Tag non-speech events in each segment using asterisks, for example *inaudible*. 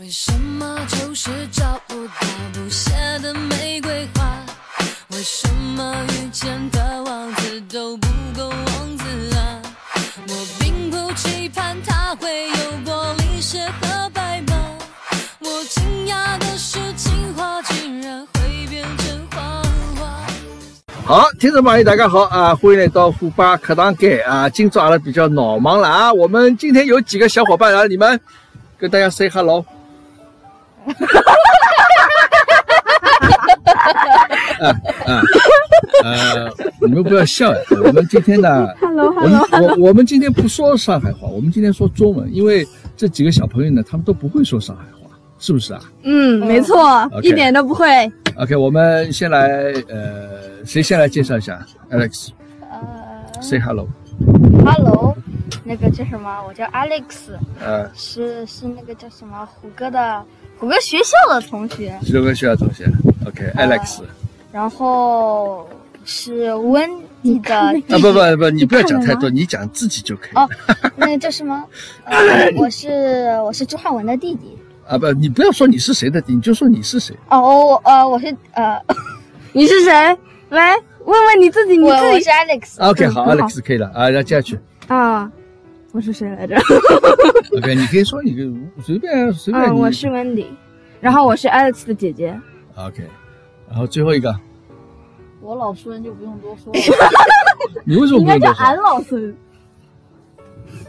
为什么就是找不到不谢的玫瑰花？为什么遇见的王子都不够王子啊？我并不期盼他会有玻璃鞋和白马，我惊讶的是情话竟然会变成谎话。好，听众朋友大家好啊，欢迎来到虎爸课堂间啊。今朝阿拉比较闹忙了啊，我们今天有几个小伙伴啊，你们跟大家 say hello。啊 *laughs* 啊呃，你们不要笑，我们今天呢 Hello 我们我我们今天不说上海话，我们今天说中文，因为这几个小朋友呢，他们都不会说上海话，是不是啊嗯，没错一点都不会。？OK，我们先来呃，谁先来介绍一下？Alex 呃 say hello。，Hello，*laughs* 那个叫什么？我叫 Alex，呃，是是那个叫什么虎哥的虎哥学校的同学，十六个学校同学，OK，Alex，、然后是温迪的弟弟啊不不不，你不要讲太多，你讲自己就可以。哦，那个叫什么？*laughs* 呃、我是我是朱汉文的弟弟。啊不，你不要说你是谁的弟，你就说你是谁。哦，我呃我是呃 *laughs* 你是谁？来问问你自己，你自己是 Alex。OK，好，Alex 可以了啊，那接下去。啊。我是谁来着？*laughs* OK，你可以说你个随便随便嗯，我是 Wendy，然后我是 Alex 的姐姐。OK，然后最后一个，我老孙就不用多说了，*laughs* 你为什么应该叫不用多说俺老孙。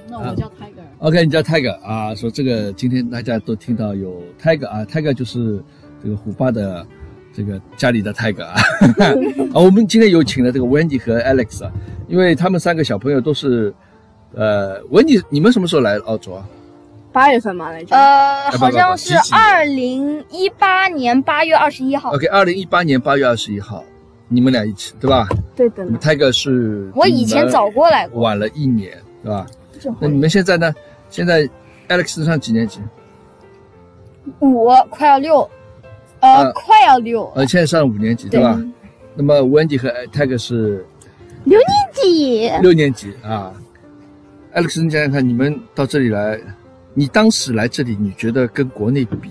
那我叫 Tiger。？OK，你叫 Tiger 啊，说这个今天大家都听到有 Tiger 啊，Tiger 就是这个虎爸的这个家里的 Tiger 啊。*laughs* 啊，我们今天有请了这个 Wendy 和 Alex 啊，因为他们三个小朋友都是，呃，Wendy，你们什么时候来澳洲啊？八月份吗来着。呃，好像是二零一八年八月二十一号。OK，二零一八年八月二十一号，你们俩一起对吧？对的呢那么。Tiger 是我以前早过来过，晚了一年，对吧？那你们现在呢？现在 Alex 上几年级？五快要六，呃，呃快要六。呃，现在上五年级，对吧？那么 Wendy 和 Tiger 是六年级，六年级啊。Alex，你讲讲看，你们到这里来，你当时来这里，你觉得跟国内比，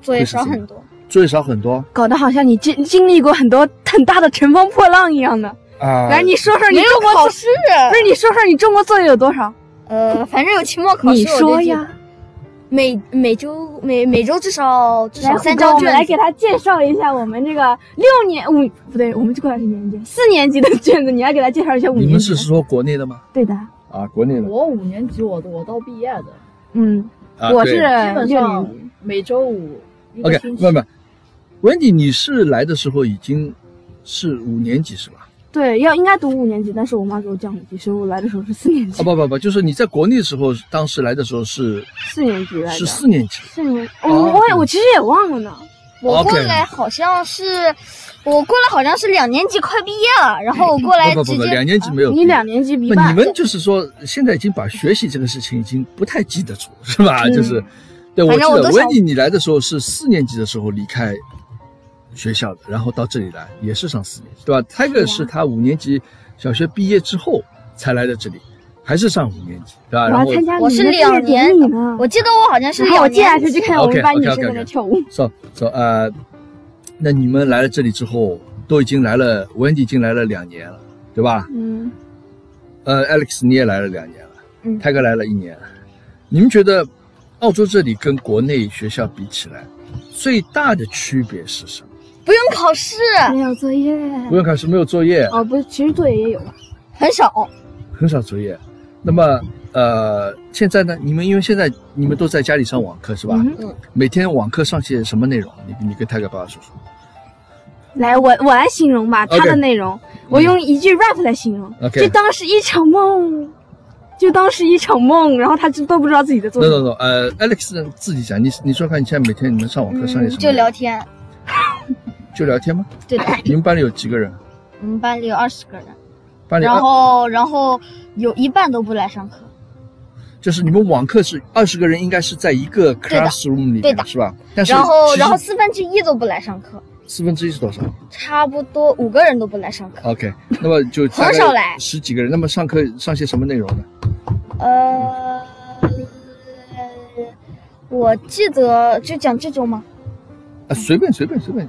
作业少很多。作业少很多搞得好像你经经历过很多很大的乘风破浪一样的。啊？来，你说说你没有中国考试，不是你说说你中国作业有多少？呃，反正有期末考试。你说呀。每每周每每周至少至少来，三张卷。来给他介绍一下我们这个六年五不对，我们这过来是年级四年级的卷子，你来给他介绍一下五你年级你。们是说国内的吗？对的，啊，国内的我五年级我我到毕业的，嗯，啊，我是基本六上年级。每周五一个 OK，星期。不不，Wendy，你是来的时候已经是五年级是吧？对，要应该读五年级，但是我妈给我降五级，所以我来的时候是四年级啊，。不不不，就是你在国内的时候，当时来的时候是四年级来的。是四年级。四年，哦我我我其实也忘了呢。我过来好像是，我过来好像是两年级快毕业了，然后我过来不不不，直接两年级没有。你两年级比不，半。你们就是说，现在已经把学习这个事情已经不太记得住，是吧？嗯就是，对我记得反正我都想 Wendy 你来的时候是四年级的时候离开学校的，然后到这里来也是上四年级，对吧？Tiger 是他五年级小学毕业之后才来的这里，还是上五年级，对吧？然后我要参加我是你们的两年。我记得我好像是然后我两接下去年级就看我们班女生在那跳舞。so so 呃，那你们来了这里之后，都已经来了，Wendy 已经来了两年了，对吧？嗯，呃，Alex 你也来了两年了，嗯泰哥来了一年了。你们觉得澳洲这里跟国内学校比起来，最大的区别是什么？不用考试，没有作业。不用考试，没有作业，哦，不是，其实作业也有。很少。很少作业。那么呃，现在呢？你们因为现在你们都在家里上网课是吧？嗯嗯每天网课上些什么内容？你你跟泰哥爸爸说说。来，我我来形容吧它的内容，我用一句 rap 来形容就当是一场梦，就当是一场梦，然后他就都不知道自己在做 no 什 no 么。no，呃，Alex 自己讲，你你说看，你现在每天你们上网课上些什么？就聊。天。*laughs* 就聊天吗？对的，你们班里有几个人？我们班里有二十个人，班里然后然后有一半都不来上课。就是你们网课是二十个人，应该是在一个 classroom 里面是吧？但是然后然后四分之一都不来上课，四分之一是多少差不多五个人都不来上课。？OK，那么就很少来十几个人。那么上课上些什么内容呢？呃，我记得就讲这周吗？啊，随便随便随便。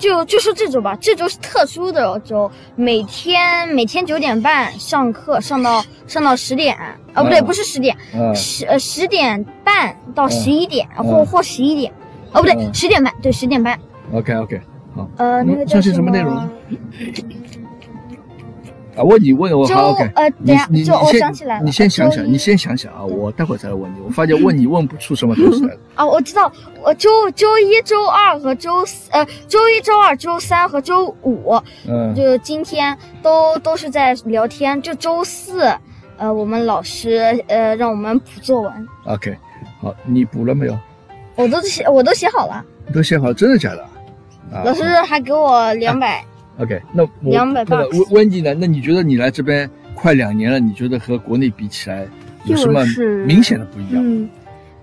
就就说这周吧，这周是特殊的周，每天每天九点半上课，上到上到十点，啊不对，嗯不是十点，啊十呃十点半到嗯十一点，嗯或或十一点，哦不对，嗯十点半，对十点半，，OK OK，好呃嗯那个叫什上些什么内容啊，问你问我周好 OK。呃你等下就我想起来了，你先想想，你先想想啊，我待会儿再来问你。我发现问你问不出什么东西来。啊，*laughs* 我知道，我周周一周二和周四呃周一周二周三和周五，嗯，就今天都都是在聊天，就周四，呃我们老师呃让我们补作文，OK，好，你补了没有？我都写我都写好了。都写好，真的假的？啊，老师还给我两百，OK，那我200那温温迪呢？那你觉得你来这边快两年了，你觉得和国内比起来有什么就是明显的不一样？嗯，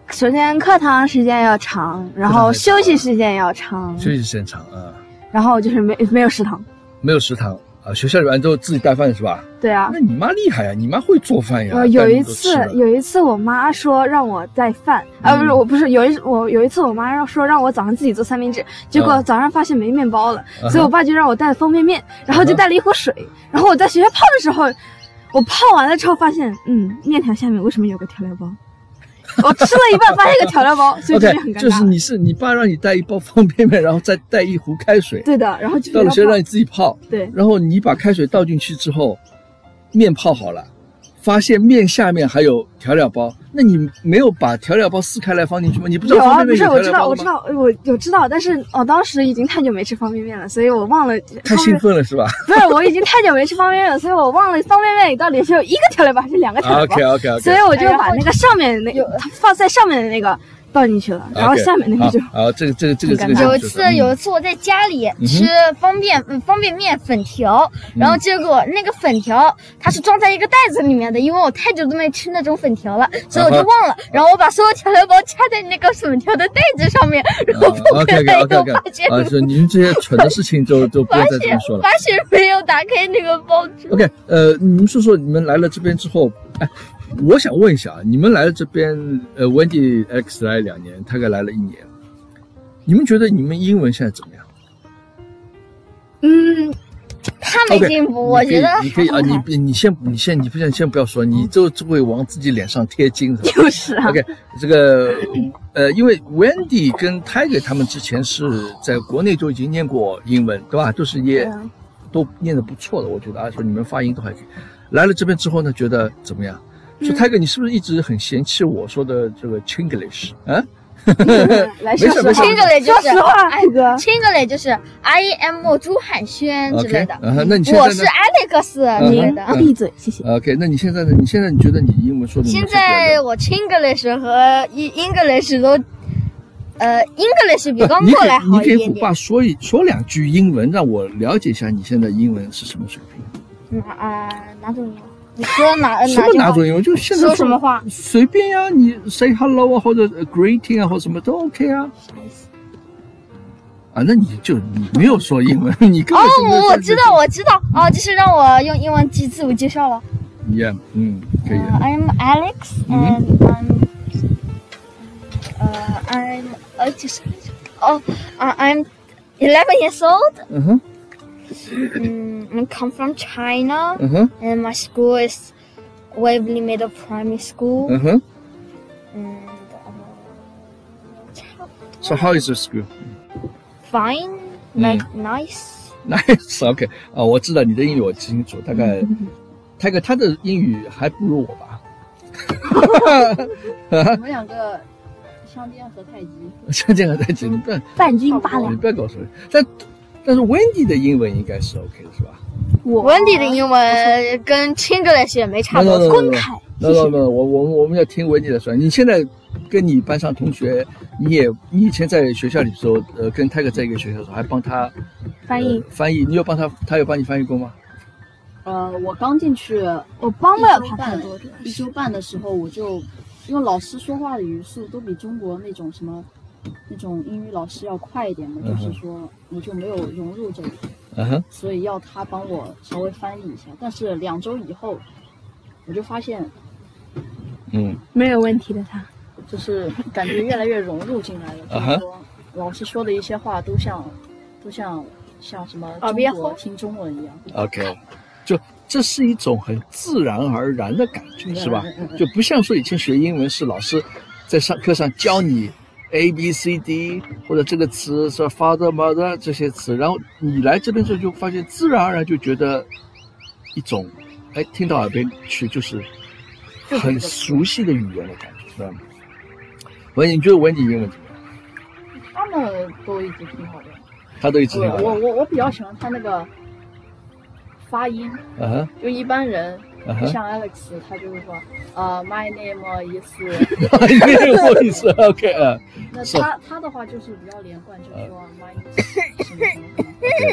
首先课堂时间要长，然后休息时间要长，休息时间长啊，然后就是没没有食堂。没有食堂啊，学校里完之后自己带饭是吧？对啊那，你妈厉害呀，你妈会做饭呀。呃，有一次有一次我妈说让我带饭，啊不是嗯我不是有一我有一次我妈让说让我早上自己做三明治，结果嗯早上发现没面包了，所以我爸就让我带方便面，然后就带了一壶水，然后我在学校泡的时候，我泡完了之后发现，嗯，面条下面为什么有个调料包？*laughs* 我吃了一半发现一个调料包，*laughs* 所以很尴尬。就是你是你爸让你带一包方便面，然后再带一壶开水，对的，然后就到了学校让你自己泡，对。然后你把开水倒进去之后，面泡好了，发现面下面还有调料包，那你没有把调料包撕开来放进去吗？你不知有啊，道方便面不是我知道我？知道我有知道，但是我当时已经太久没吃方便面了，所以我忘了太兴奋了是吧不是，我已经太久没吃方便面了，所以我忘了方便面里到底是有一个调料包还是两个调料包。？OK OK OK，所以我就把那个上面的那有放在上面的那个倒进去了，然后下面那个就好，好这个这个这个这个很尴尬。有一次有一次我在家里吃方便嗯方便面粉条，然后结果那个粉条它是装在一个袋子里面的，因为我太久都没吃那种粉条了，所以我就忘了，然后我把所有调料包插在那个粉条的袋子上面，然后不 OK 后 OK，发现啊，是你们这些蠢的事情就就不要发现再这么说了。发。现没有打开那个包装。OK，呃，你们说说你们来了这边之后，哎，*laughs* 我想问一下啊，你们来了这边，呃，Wendy X 来两年，他概来了一年，你们觉得你们英文现在怎么样？嗯，他没进步，我觉得你可以啊，你你你先你先你不先先不要说，你就只会往自己脸上贴金是吧？*laughs* 就是啊 OK，这个呃，因为 Wendy 跟 Tiger 他们之前是在国内就已经念过英文，对吧？都是也嗯都念得不错的，我觉得，啊，说你们发音都还可以。来了这边之后呢，觉得怎么样？说 Tiger，你是不是一直很嫌弃我说的这个 Chinglish 啊？来没事没事说实话，听着嘞就是说实话，哎虎哥，听着嘞就是 I am 朱海轩之类的。那你现在我是呢 Alex 之类的。嗯闭嘴，谢谢。？OK，那你现在呢？你现在你觉得你英文说的现在我 Chinglish 和 E- English 都，呃，English 比刚过来好一点点给虎爸。说一说两句英文，让我了解一下你现在英文是什么水平？哪啊哪种英文？你说哪什么哪种？英文？就现在说什么话？随便呀、你 say hello 啊，或者 greeting 啊，或者什么都 OK 啊。啊，那你就你没有说英文，*laughs* 你根哦本就没有，在我知道，我知道，哦，就是让我用英文记自我介绍了。Yeah，嗯，可以 I'm Alex 嗯 and I'm，呃，I'm 呃就是，哦，啊 I'm eleven years old. 嗯哼，Mm, I come from China, 嗯哼， and my school is Waverly Middle Primary School. 嗯哼。 And So how is the school? fine, like nice. *laughs* Nice, OK 啊，我知道你的英语我清楚，大概泰哥他的英语还不如我吧？我们两个相煎何太急。像这样在这，你不要半斤八两你，不要告诉我，但 *laughs* *laughs* 但是 Wendy 的英文应该是 OK 的，是吧？我 Wendy 的英文跟 Chinglish 也没差多少。公开，no no no，我我我们要听 Wendy 的说。你现在跟你班上同学，你也你以前在学校里的时候，呃，跟泰哥在一个学校的时候，还帮他翻译呃翻译，你有帮他，他有帮你翻译过吗？呃，我刚进去我帮不了他半太多，一周半的时候，我就因为老师说话的语速都比中国那种什么那种英语老师要快一点的，嗯就是说我就没有融入这里，嗯哼，所以要他帮我稍微翻译一下。但是两周以后，我就发现嗯，没有问题的他。就是感觉越来越融入进来了。说，老师说的一些话都像，都像像什么耳边风中国听中文一样。OK，就这是一种很自然而然的感觉，是吧就不像说以前学英文是老师在上课上教你 A B C D 或者这个词是 father mother 这些词，然后你来这边之后就发现自然而然就觉得一种，哎，听到耳边去就是很熟悉的语言的感觉，知道吗？文，你觉得文迪英文怎么样？他们都一直挺好的。他都一直我挺好的。我我我比较喜欢他那个发音，嗯哼，就一般人像 Alex，他就是说，呃，My name 意思。没有意思。OK，嗯。*laughs* 那是他他的话就是比较连贯，就是说 My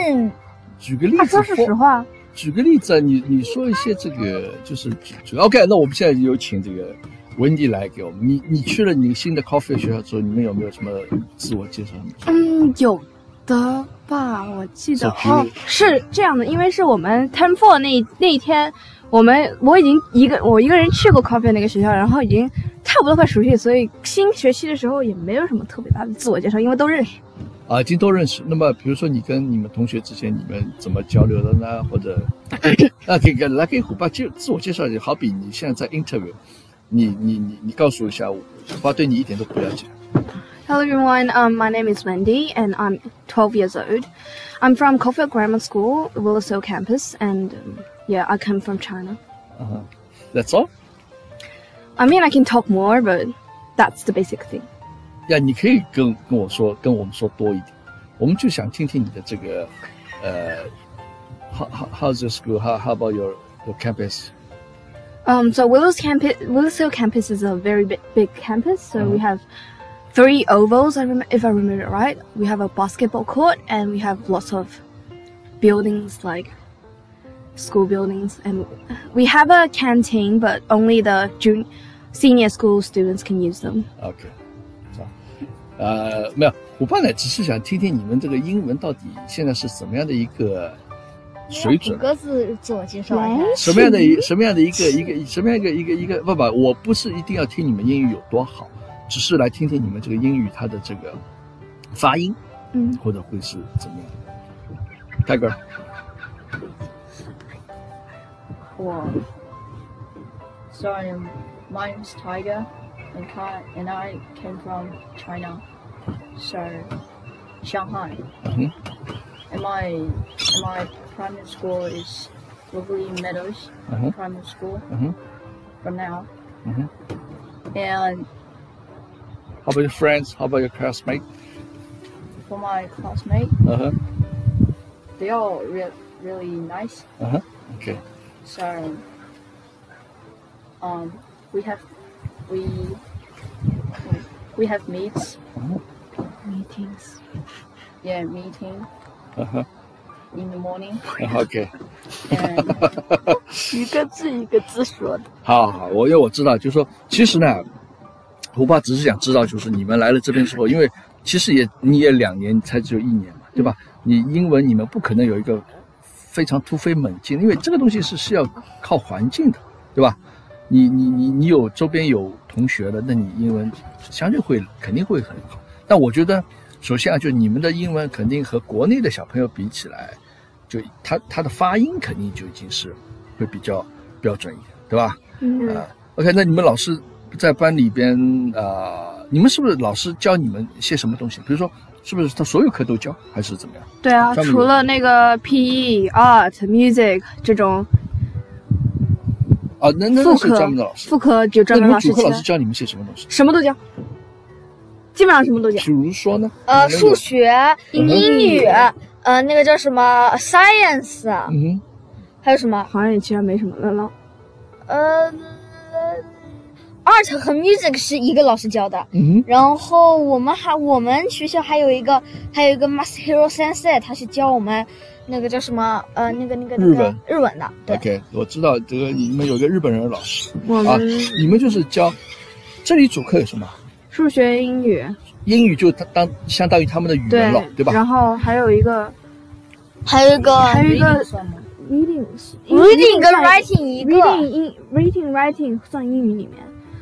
name 举个例子，他说是实话，举个例子啊，你你说一些这个就是举举 OK，那我们现在有请这个温迪来给我们。你你去了你新的 coffee 学校之后，你们有没有什么自我介绍？嗯，有的吧，我记得哦，是这样的，因为是我们 Term Four 那那一天，我们我已经一个我一个人去过 Coffee 那个学校，然后已经差不多快熟悉，所以新学期的时候也没有什么特别大的自我介绍，因为都认识。啊，已经都认识。那么比如说你跟你们同学之间，你们怎么交流的呢？或者 *laughs* 啊，给给来给虎爸介自我介绍一下，好比你现在在 interview，你你你你告诉一下我，虎爸对你一点都不了解。Hello everyone, um, my name is Wendy and I'm 12 years old. I'm from Caulfield Grammar School, Willis Hill campus, and um, yeah, I come from China. 啊、That's all。 I mean, I can talk more, but that's the basic thing. 呀，你可以跟跟我说，跟我们说多一点，我们就想听听你的这个，呃，how how how's your school? How how about your your campus? Um, so Willis campus, Willis Hill campus is a very big, big campus. So we Mhm. have three ovals, I rem- if I remember it right. We have a basketball court, and we have lots of buildings like school buildings, and we have a canteen, but only the jun- senior school students can use them. OK，啊，呃，没有，我爸呢，只是想听听你们这个英文到底现在是怎么样的一个水五准，个字自我介绍一下。什么样的一什么样的一个一个什么样一个一个一个不不，我不是一定要听你们英语有多好，只是来听听你们这个英语它的这个发音，嗯，或者会是怎么样。Tiger，So um, I am. my name's Tiger, and, Kai, and I came from China, so Shanghai. Mm-hmm. And my and my primary school is Lovely Meadows mm-hmm. Primary School mm-hmm. from now. Mm-hmm. And how about your friends? How about your classmate? For my classmate, uh-huh. they all re- really nice. Uh-huh. Okay. So um, we have we we have meets, Meetings. yeah, meeting 嗯哼 in the morning,，OK。and *laughs* 一个字一个字说的。好好好，我因为我知道，就是说，其实呢，胡爸只是想知道，就是你们来了这边之后，因为其实也你也两年才只有一年嘛，对吧？你英文你们不可能有一个非常突飞猛进，因为这个东西是是要靠环境的，对吧？你你你你有周边有同学的，那你英文相对会肯定会很好。但我觉得，首先啊，就你们的英文肯定和国内的小朋友比起来，就他他的发音肯定就已经是会比较标准一点，对吧？嗯啊，OK，那你们老师在班里边啊、呃你们是不是老师教你们一些什么东西？比如说，是不是他所有课都教，还是怎么样？对啊，除了那个 PE、Art、Music 这种啊，那那是科专门的老，师。副科就专门老师其他课老师教你们些什么东西？什么都教，基本上什么都教。比如说呢？呃，数，学、嗯英语，呃，那个叫什么 science，嗯还有什么好像也其他没什么了了。呃，art 和 music 是一个老师教的。嗯，然后我们还我们学校还有一个还有一个 Masahiro Sensei，他是教我们那个叫什么呃那个那个那个日文日文的，对。OK，我知道这个你们有一个日本人的老师我啊们，你们就是教这里主课有什么？数学、英语，英语就当当相当于他们的语文了，对吧？然后还有一个还有一个还有一个？reading reading 跟 writing 一个 reading 英 reading writing 算英语里面，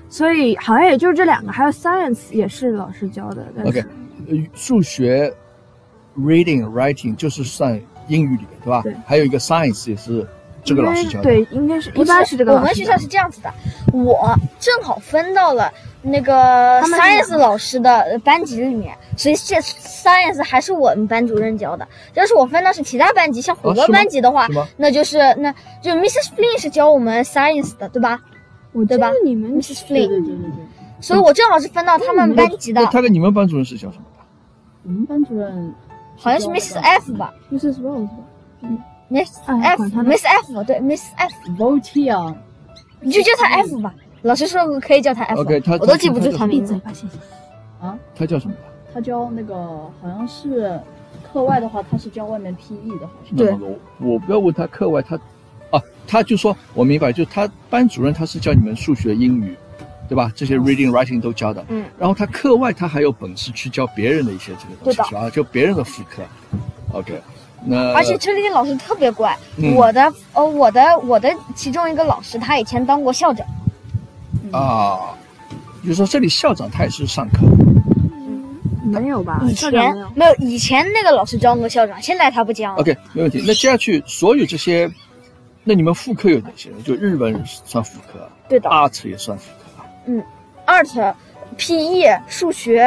所以好像也就是这两个，还有 science 也是老师教的。OK 呃，数学 reading writing 就是算英语里面对吧？对还有一个 science 也是这个老师教的。对，应该是不一般是这个老师我们学校是这样子的，我正好分到了那个 science 老师的班级里面，所以现 science 还是我们班主任教的。要是我分到是其他班级，像虎哥班级的话，那就是那就 Mrs. Flynn 是教我们 science 的，对吧我记对吧你们？Mrs. 对 Flynn，对对对对，所以我正好是分到他们班级的，他跟你们班主任是叫什么的？我们班主任好像是 Mrs. F 吧 Mrs. Rose 吧？，Miss 哎 F 管他呢 Miss F 对 Miss F，Voltaire，你就叫他 F 吧。老师说可以叫他 F，我都记不住他他名字。闭嘴吧，谢谢。他叫什么？他教那个好像是课外的话，他是教外面 PE 的，好像。对我我不要问他课外他，啊，他就说我明白，就他班主任他是教你们数学、英语，对吧？这些 reading、writing 都教的。嗯。然后他课外他还有本事去教别人的一些这个东西，对的是吧？就别人的副课。OK，那而且这里的老师特别乖，嗯我的呃我的我的其中一个老师，他以前当过校长，啊，就是说这里校长他也是上课。没有吧？以前没有。没有以前那个老师教过校长，现在他不教了。OK，没问题。那接下去所有这些，那你们副科有哪些？就日文算副科对的，art 也算副课嗯。，art、PE、数学，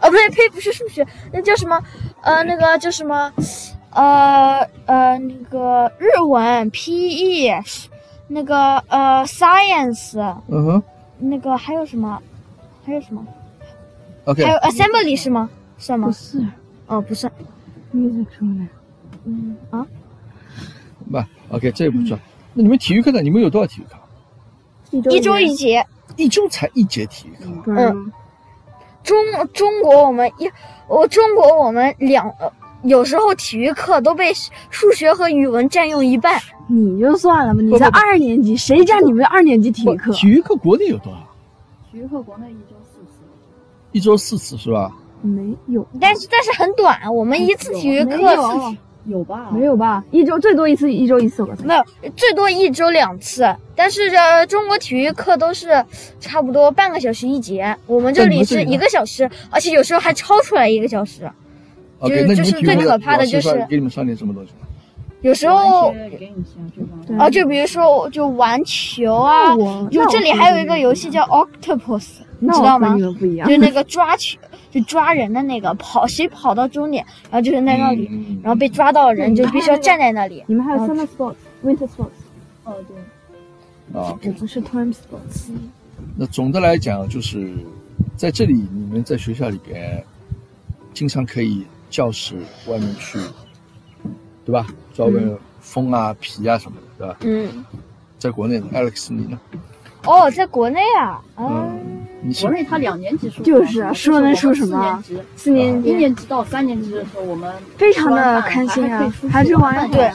哦，不对，呸，不是数学，那叫什么？呃，那个叫什么？呃呃，那个日文、PE，那个呃 science，嗯哼那个还有什么？还有什么？，OK，还有 assembly 是吗？算吗？不是哦，不算。music 什么的。嗯啊，不，OK，这也不算。那你们体育课呢？你们有多少体育课？一周一节。一周才一节体育课。嗯中中国我们一我中国我们两呃有时候体育课都被数学和语文占用一半。你就算了吧，你不不不才二年级，谁占你们二年级体育课？体育课国内有多少？体育课国内一周四次，一周四次是吧？没有，但是但是很短，我们一次体育课没有有吧？没有吧？一周最多一次，一周一次，吧。没有最多一周两次，但是这中国体育课都是差不多半个小时一节，我们这里是一个小时，而且有时候还超出来一个小时，OK，就是那你就是最可怕的就是给你们上点什么东西？有时候啊，就比如说就玩球啊，就这里还有一个游戏叫 Octopus，你知道吗就。那个抓球，就抓人的那个跑，谁跑到终点，然后就是在那里，嗯然后被抓到的人就必须要站在那里。你们还有 summer sports、winter sports，哦，对，啊我不是 term sports。那总的来讲，就是在这里，你们在学校里边，经常可以教室外面去，对吧？在外面风啊、皮啊什么的，对吧？嗯，在国内呢，Alex 你呢？哦，在国内啊，啊，嗯，国内他两年级输就是啊输输能说什么四年一年级到三年级的时候，我们非常的开心啊还是玩对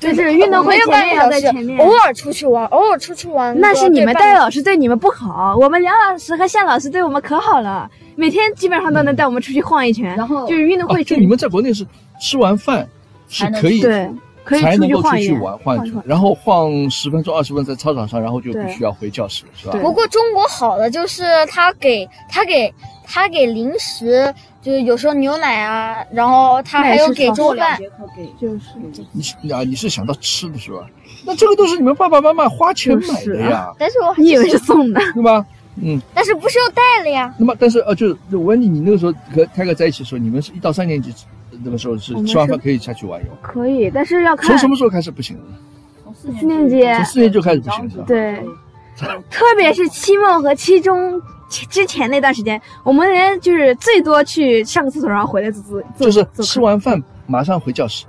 对，就是运动会前面在前面，。偶尔出去玩，偶尔出去玩。那是你们带戴老师对你们不好，我们梁老师和夏老师对我们可好了，每天基本上都能带我们出去晃一圈。然后就是运动啊，会前就你们在国内是吃完饭是可以对可以才能够出去玩晃一圈，然后晃十分钟、二十分钟在操场上，然后就对必须要回教室了，是吧？不过中国好的就是他给他给他给零食，就是有时候牛奶啊，然后他还有给粥饭。就是你啊，你是想到吃的是吧？那这个都是你们爸爸妈妈花钱买的呀，*laughs* 但是我 *laughs* 你以为是送的？对吧？嗯，*laughs* 但是不是要带了呀？那么但是呃，就是我问你，你那个时候和泰哥在一起的时候，你们是一到三年级那个时候是吃完饭可以下去玩游，可以，但是要看从什么时候开始不行？从四四年级从四年级就开始不行是吧？对特别是期末和期中期之前那段时间，我们连就是最多去上个厕所，然后回来自自自就是吃完饭马上回教室，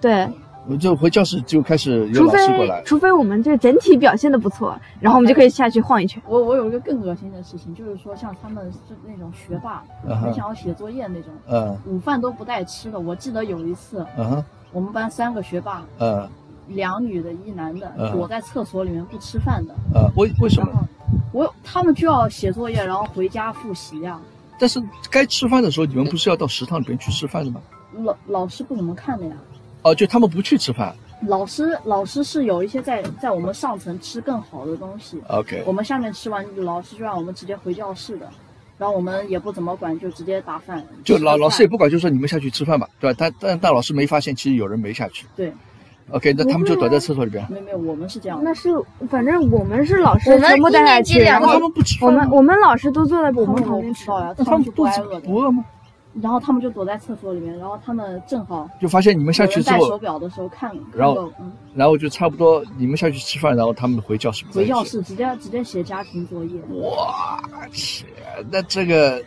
对，我就回教室就开始有除老师过来非。除非我们这整体表现的不错，*laughs* 然后我们就可以下去晃一圈。我我有一个更恶心的事情，就是说像他们是那种学霸，很想要写作业那种，嗯午饭都不带吃的。我记得有一次，嗯哼我们班三个学霸，嗯两女的一男的，嗯躲在厕所里面不吃饭的。嗯，为为什么？我他们就要写作业，然后回家复习呀、但是该吃饭的时候，你们不是要到食堂里边去吃饭的吗？老老师不怎么看的呀。哦，就他们不去吃饭，老师老师是有一些在在我们上层吃更好的东西，OK，我们下面吃完，老师就让我们直接回教室的，然后我们也不怎么管，就直接打饭。就老老师也不管，就说你们下去吃饭吧，对吧？但但但老师没发现，其实有人没下去。对，OK，那他们就躲在厕所里边。没有没有，我们是这样的。那是反正我们是老师我们全部带下一年级去，然那他们不吃我？们我们老师都坐在我们旁边吃呀，那他们肚子挨饿的。不饿吗？然后他们就躲在厕所里面，然后他们正好就发现你们下去之后，戴手表的时候看，然后嗯，然后就差不多你们下去吃饭，然后他们回教室。回教。室直接直接写家庭作业，哇去，那这个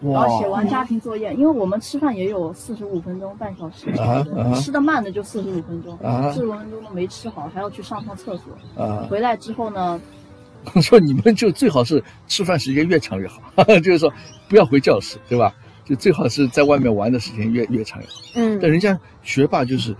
然后写完家庭作业，因为我们吃饭也有四十五分钟、半小时啊啊吃的慢的就四十五分钟啊，四十五分钟都没吃好，还要去上趟厕所。啊，回来之后呢，*laughs* 说你们就最好是吃饭时间越长越好，*laughs* 就是说不要回教室，对吧？就最好是在外面玩的时间越越长越好。嗯但人家学霸就是，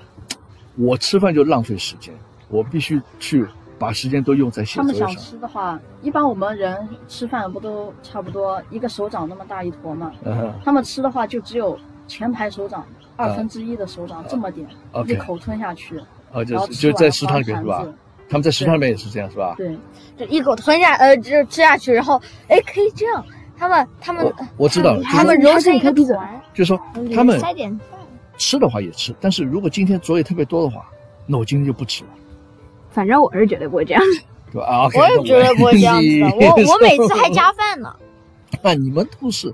我吃饭就浪费时间，我必须去把时间都用在写他们想。吃的话，一般我们人吃饭不都差不多一个手掌那么大一坨嘛？嗯他们吃的话就只有前排手掌二分之一的手掌这么点，啊一口吞下去，啊，就是就在食堂里面是吧他们在食堂里面也是这样是吧？对，就一口吞下，呃，就吃下去，然后哎，可以这样。他们他们我我知道了，他们揉成一个团，就是说他们塞点饭。吃的话也吃，但是如果今天作业特别多的话，那我今天就不吃了，反正我是绝对不会这样。对吧？啊，OK，我也绝对不会这样子的，*laughs* 我我每次还加饭呢。*laughs* 那你们都是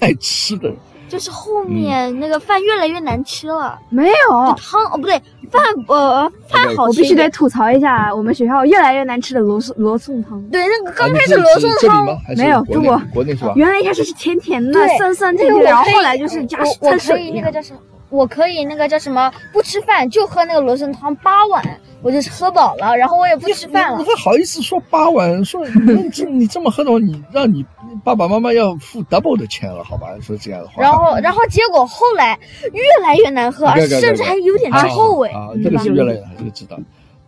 爱吃的人，就是后面那个饭越来越难吃了，没有，汤哦不对，饭呃饭好吃我必须得。吐槽一下我们学校越来越难吃的罗宋罗宋汤。对，那个刚啊开始罗宋汤没有中国国内是吧？原来一开始是甜甜的，酸酸甜甜的，然后后来就是加我我可以。那个叫什么？我可以那个叫什么？不吃饭就喝那个罗宋汤八碗，我就喝饱了，然后我也不吃饭了你。还好意思说八碗？说你这你这么喝的话，你让你爸爸妈妈要付 double 的钱了，好吧？说这样的话，然后，然后结果后来越来越难喝，而甚至还有点之后味。啊，这个是越来越难，这个知道。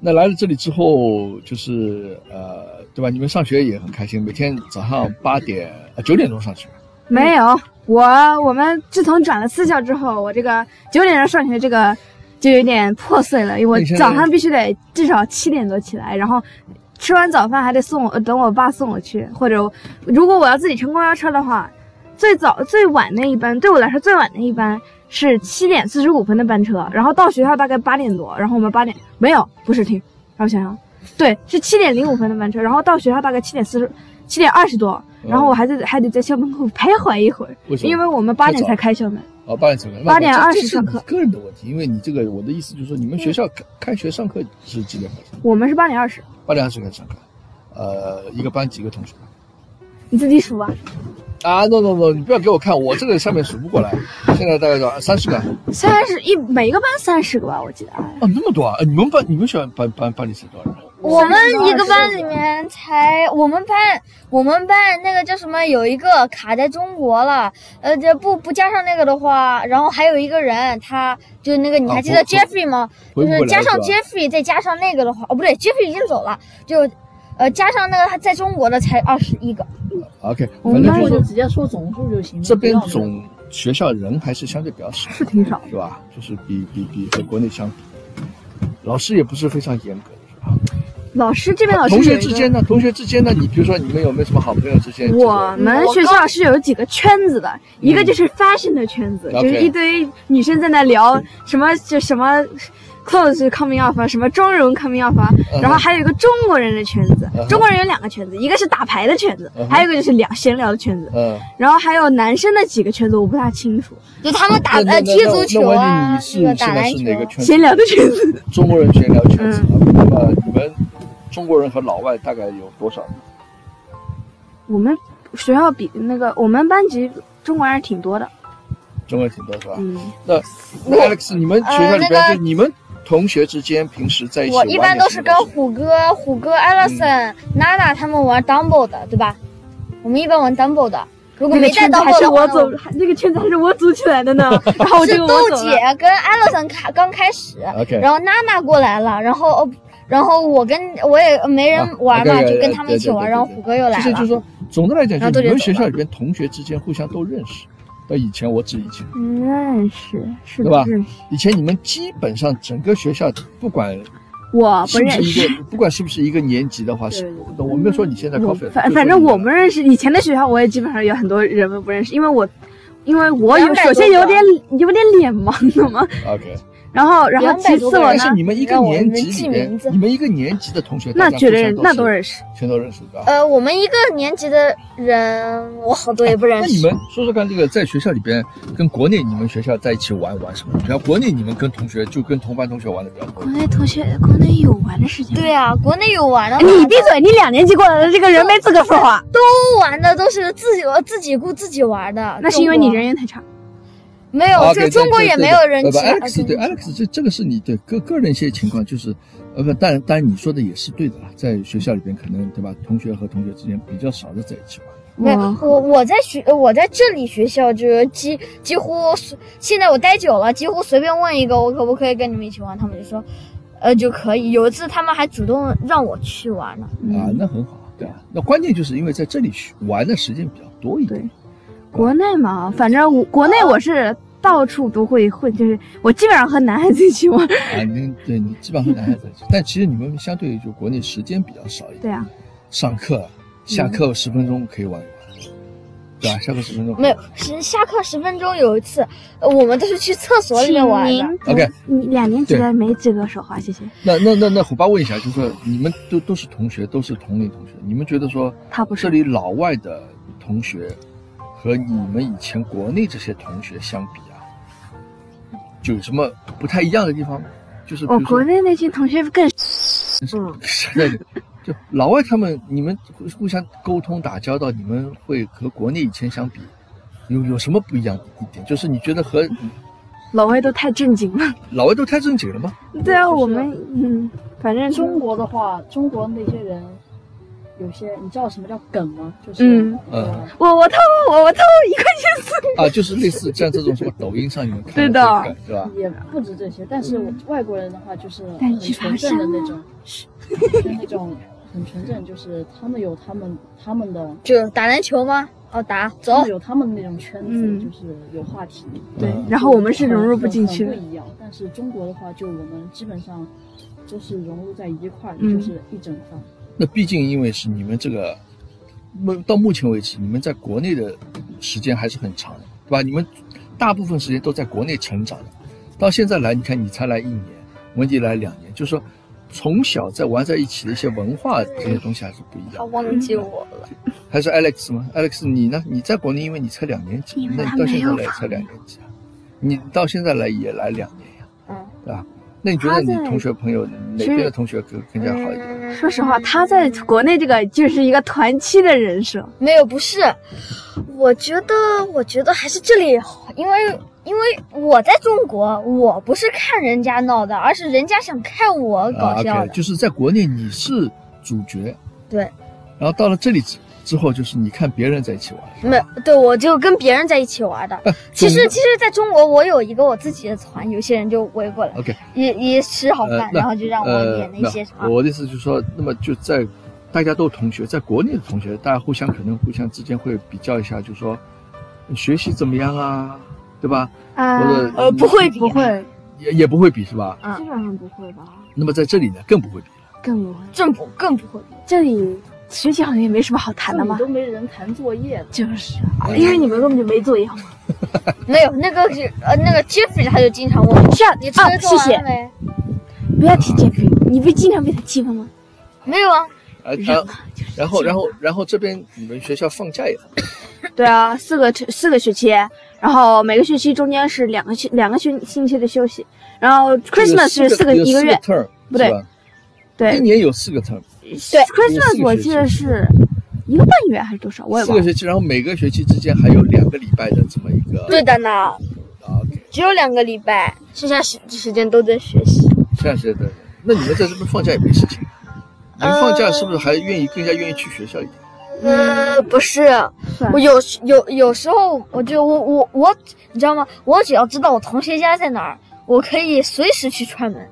那来了这里之后，就是呃，对吧？你们上学也很开心，每天早上八点啊九点钟上学，没有，我我们自从转了私校之后，我这个九点钟上学这个就有点破碎了，因为我早上必须得至少七点多起来，然后吃完早饭还得送我，呃等我爸送我去，或者如果我要自己乘公交车的话，最早最晚的一班对我来说最晚的一班是七点四十五分的班车，然后到学校大概八点多，然后我们八点没有不是听，让我想想，对，是七点零五分的班车，然后到学校大概七点四十七点二十多，然后我还在还得在校门口徘徊一会儿，为什么？因为我们八点才开校门。哦，八点才开，八点20那这这是上课个人的问题，因为你这个我的意思就是说，你们学校开开学上课是几点开始？我们是八点二十，八点二十开始上课，呃，一个班几个同学？你自己数吧。啊，no no no，你不要给我看，我这个上面数不过来，现在大概多少？三十个？三十一每个班三十个吧，我记得。啊哦，那么多啊！呃你们班你们学校班班班里是多少人？我们一个班里面才，我们班我们班那个叫什么，有一个卡在中国了，呃，这不不加上那个的话，然后还有一个人，他就那个你还记得 Jeffrey 吗？就是加上 Jeffrey 再加上那个的话，哦不对，Jeffrey 已经走了，就呃加上那个他在中国的才二十一个。OK，我们班反正就直接说总数就行了。这边总学校人还是相对比较少，是挺少。是吧？就是比比比和国内相比，老师也不是非常严格，是吧？老师这边老师同学之间呢？同学之间呢？你比如说你们有没有什么好朋友之间？我们学校是有几个圈子的，一个就是 fashion 的圈子就是一堆女生在那聊什么就什么 clothes coming off 啊，什么妆容 coming off 然后还有一个中国人的圈子中国人有两个圈子，一个是打牌的圈子还有一个就是聊闲聊的圈子，嗯，然后还有男生的几个圈子我不大清楚，就他们打呃踢足球啊，是那个打篮球是哪个圈子？闲聊的圈子，*laughs* 中国人闲聊圈子。嗯那么你们中国人和老外大概有多少？我们学校比那个我们班级中国人挺多的，中国人挺多是吧？嗯，那那 Alex，你们学校里边就你们同学之间平时在一起我一般都是跟虎哥、虎哥、艾勒森、娜娜他们玩 Dumble 的，对吧？我们一般玩 Dumble 的。如果没带个圈子还 Dumble 的话，是我走，那个圈子还是我组起来的呢，*laughs* 然后我是就豆姐跟 Alison 开刚开始然后娜娜过来了，然后哦然后我跟我也没人玩嘛，啊就跟他们一起玩，对对对对然后虎哥又来了。其实就是说，总的来讲，就是你们学校里边同学之间互相都认识，到以前我指以前，认识是对吧。以前你们基本上整个学校不管我不认识。不管是不是一个年级的话，是对。我没有说你现在我 coffee，反反正我们认识，以前的学校我也基本上有很多人们不认识，因为我，因为我有首先有点有点脸盲的嘛，OK，然后然后其次我是，你们一个年级里边名字，你们一个年级的同学，那绝对那都认识。全都认识的啊。呃，我们一个年级的人，我好多也不认识。那你们说说看，这个在学校里边跟国内你们学校在一起玩玩什么？然后国内你们跟同学就跟同班同学玩的比较多国。内同学，国内有玩的时间。对啊，国内有玩的，哎你闭嘴！你两年级过来的，这个人没资格说话。都玩的都是自己自己顾自己玩的。那是因为你人缘太差。没有就中国也没有人不气。Alex 对啊 Alex 这这个是你对个个人一些情况，就是呃不，当然当然你说的也是对的啊，在学校里边可能对吧，同学和同学之间比较少的在一起玩。没有，我我在学我在这里学校就几几乎是现在我待久了，几乎随便问一个我可不可以跟你们一起玩，他们就说，呃就可以。有一次他们还主动让我去玩了。啊，那很好，对啊？那关键就是因为在这里学玩的时间比较多一点对。国内嘛，反正我国内我是到处都会混，就是我基本上和男孩子一起玩。啊，你对你基本上和男孩子一起，*laughs* 但其实你们相对于就国内时间比较少一点。对啊，上课下课十分钟可以玩一玩，对吧？下课十分钟没有，是下课十分钟有一次，呃我们都是去厕所里面玩的。OK 你两年级的没资格说话，谢谢。那那那那虎爸问一下，就是说你们都都是同学，都是同龄同学，你们觉得说他不是这里老外的同学和你们以前国内这些同学相比啊，就有什么不太一样的地方？就是我国内那些同学更嗯，*laughs* 就老外他们，你们互互相沟通打交道，你们会和国内以前相比，有有什么不一样的一点？就是你觉得和老外都太正经了。老外都太正经了吗？对啊，我们嗯，反正中国的话，中国那些人有些，你知道什么叫梗吗？就是嗯我我偷我我偷一块钱四个。啊，就是类似像这种什么抖音上你们看对的是吧？也不止这些，但是外国人的话就是很纯正的那种，就那种很纯正，就是他们有他们他们的，就打篮球吗？哦，打，走。有他们的那种圈子，嗯就是有话题。对嗯，然后我们是融入不进去。不一样。但是中国的话，就我们基本上都是融入在一块就是一整块。那毕竟因为是你们这个，目到目前为止，你们在国内的时间还是很长的，对吧？你们大部分时间都在国内成长的，到现在来，你看你才来一年，文迪来两年，就是说从小在玩在一起的一些文化这些东西还是不一他样。忘记我了。还是 Alex 吗？Alex 你呢？你在国内，因为你才两年级那你到现在来才两年级啊，你到现在来也来两年呀，嗯，对吧？那你觉得你同学朋友哪边的同学更更加好一点？嗯说实话，他在国内这个就是一个团欺的人设。没有，不是，我觉得，我觉得还是这里好，因为因为我在中国，我不是看人家闹的，而是人家想看我搞啊笑就是在国内你是主角，对，然后到了这里之之后，就是你看别人在一起玩，没有，对我就跟别人在一起玩的。其实，其实，在中国，我有一个我自己的团，有些人就围过来，OK，也也吃好饭，呃然后就让我呃演那些那我的意思就是说，那么就在大家都同学，在国内的同学，大家互相可能互相之间会比较一下，就说学习怎么样啊，对吧？啊或者呃不会比不会，也也不会比是吧？嗯基本上不会吧，那么在这里呢，更不会比了。更不会。更不更不会比。这里学习好像也没什么好谈的嘛？都没人谈作业的，就是啊，因为你们根本就没作业好吗？*laughs* 没有那个是呃那个 Jeffrey 他就经常问我，是啊你，作啊业，做谢谢。完了没？不要提这句，你不是经常被他欺负吗？没有啊，啊，然后然后然后然后这边你们学校放假也很 *laughs* 对啊，四个四个学期，然后每个学期中间是两个星两个星星期的休息，然后 Christmas 是四个一个月，不对对一年有四个 term，对四，Christmas 个学期我记得是一个半月还是多少，我也忘了。四个学期，然后每个学期之间还有两个礼拜的这么一个。对的呢，只有两个礼拜，剩下时时间都在学习。这样是的。那你们在这边放假也没事情，你们放假是不是还愿意更加愿意去学校一点？呃，不是，我有时有有时候我就我我我，你知道吗？我只要知道我同学家在哪儿，我可以随时去串门。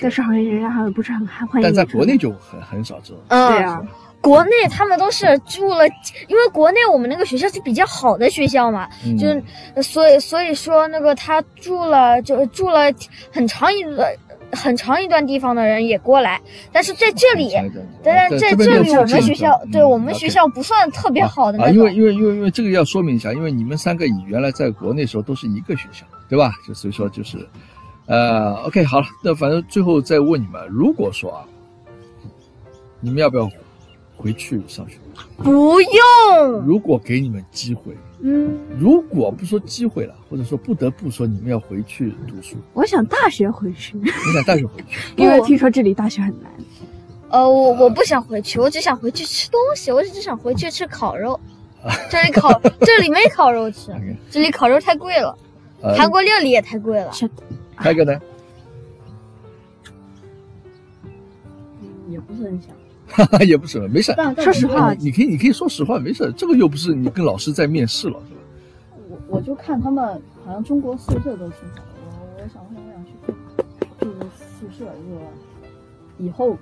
但。是好像人家好像不是很欢迎。但在国内就很很少这种。嗯，对啊，国内他们都是住了，因为国内我们那个学校是比较好的学校嘛，嗯就是呃所以所以说那个他住了就住了很长一段很长一段地方的人也过来，但是在这里，但是在这里我们学校对我们学校不算特别好的啊，那种。因为因为因为因为这个要说明一下，因为你们三个以原来在国内时候都是一个学校，对吧？就所以说就是，呃，OK，好了，那反正最后再问你们，如果说啊，你们要不要回去上学？不用，如果给你们机会，嗯，如果不说机会了，或者说不得不说你们要回去读书，我想大学回去，你想大学回去？*laughs* 因为听说这里大学很难。呃，我我不想回去，我只想回去吃东西，我只想回去吃烤肉。*laughs* 这里烤这里没烤肉吃 *laughs* 这里烤肉太贵了，呃，韩国料理也太贵了。一个呢？嗯，也不是很想。*laughs* 也不是，没事。说实话你你可以你可以说实话，没事。这个又不是你跟老师在面试了，是吧？我我就看他们好像中国宿舍都挺好的，我我想我想去住宿舍，如果以后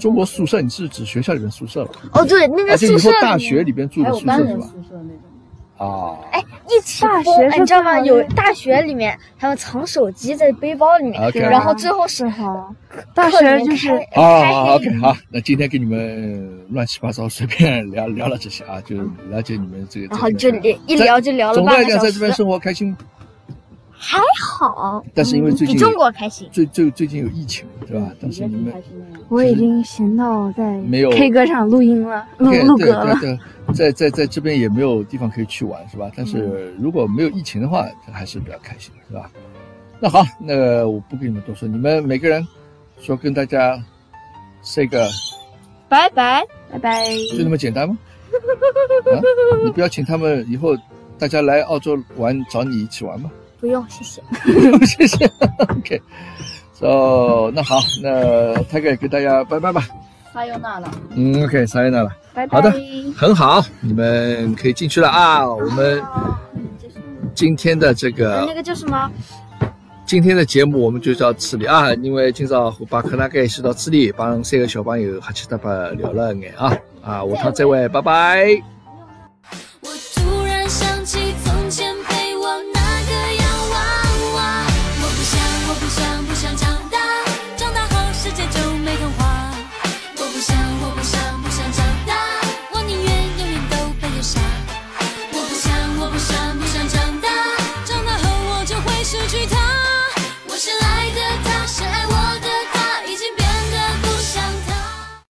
中国宿舍，你是指学校里面宿舍了？哦，对，那个而且以宿舍大学里边住的宿舍是吧？宿舍那种。啊，哎，一起大疯学你知道吗？有大学里面还有藏手机在背包里面然后最后是是哈，大学就是开啊，OK，好，那今天给你们乱七八糟随便聊聊了这些啊，就了解你们这个。然后就聊一聊就聊了总的来讲，半个小在这边，生活开心，还好，但是因为最近比中国开心。最最最近有疫情，对吧？但是你们。我已经闲到在没有 K 歌上录音了，录对对录歌了。对对，在在在这边也没有地方可以去玩，是吧？但是如果没有疫情的话，还是比较开心的，是吧？那好，那我不跟你们多说，你们每个人说跟大家 say 个拜拜。拜拜。就那么简单吗？*laughs* 啊，你不要请他们以后大家来澳洲玩，找你一起玩吗？*laughs* 不用，谢谢。谢谢。OK，so 那好，那 Tiger 跟大家拜拜吧。撒尤那拉。嗯，OK，撒由那拉，拜拜好的，很好，你们可以进去了啊。我们今天的这个那个叫什么？今天的节目我们就到此里啊，因为今朝把克拉盖是到此里，帮三个小朋友哈气搭巴聊了一眼啊啊，下趟再会，拜拜。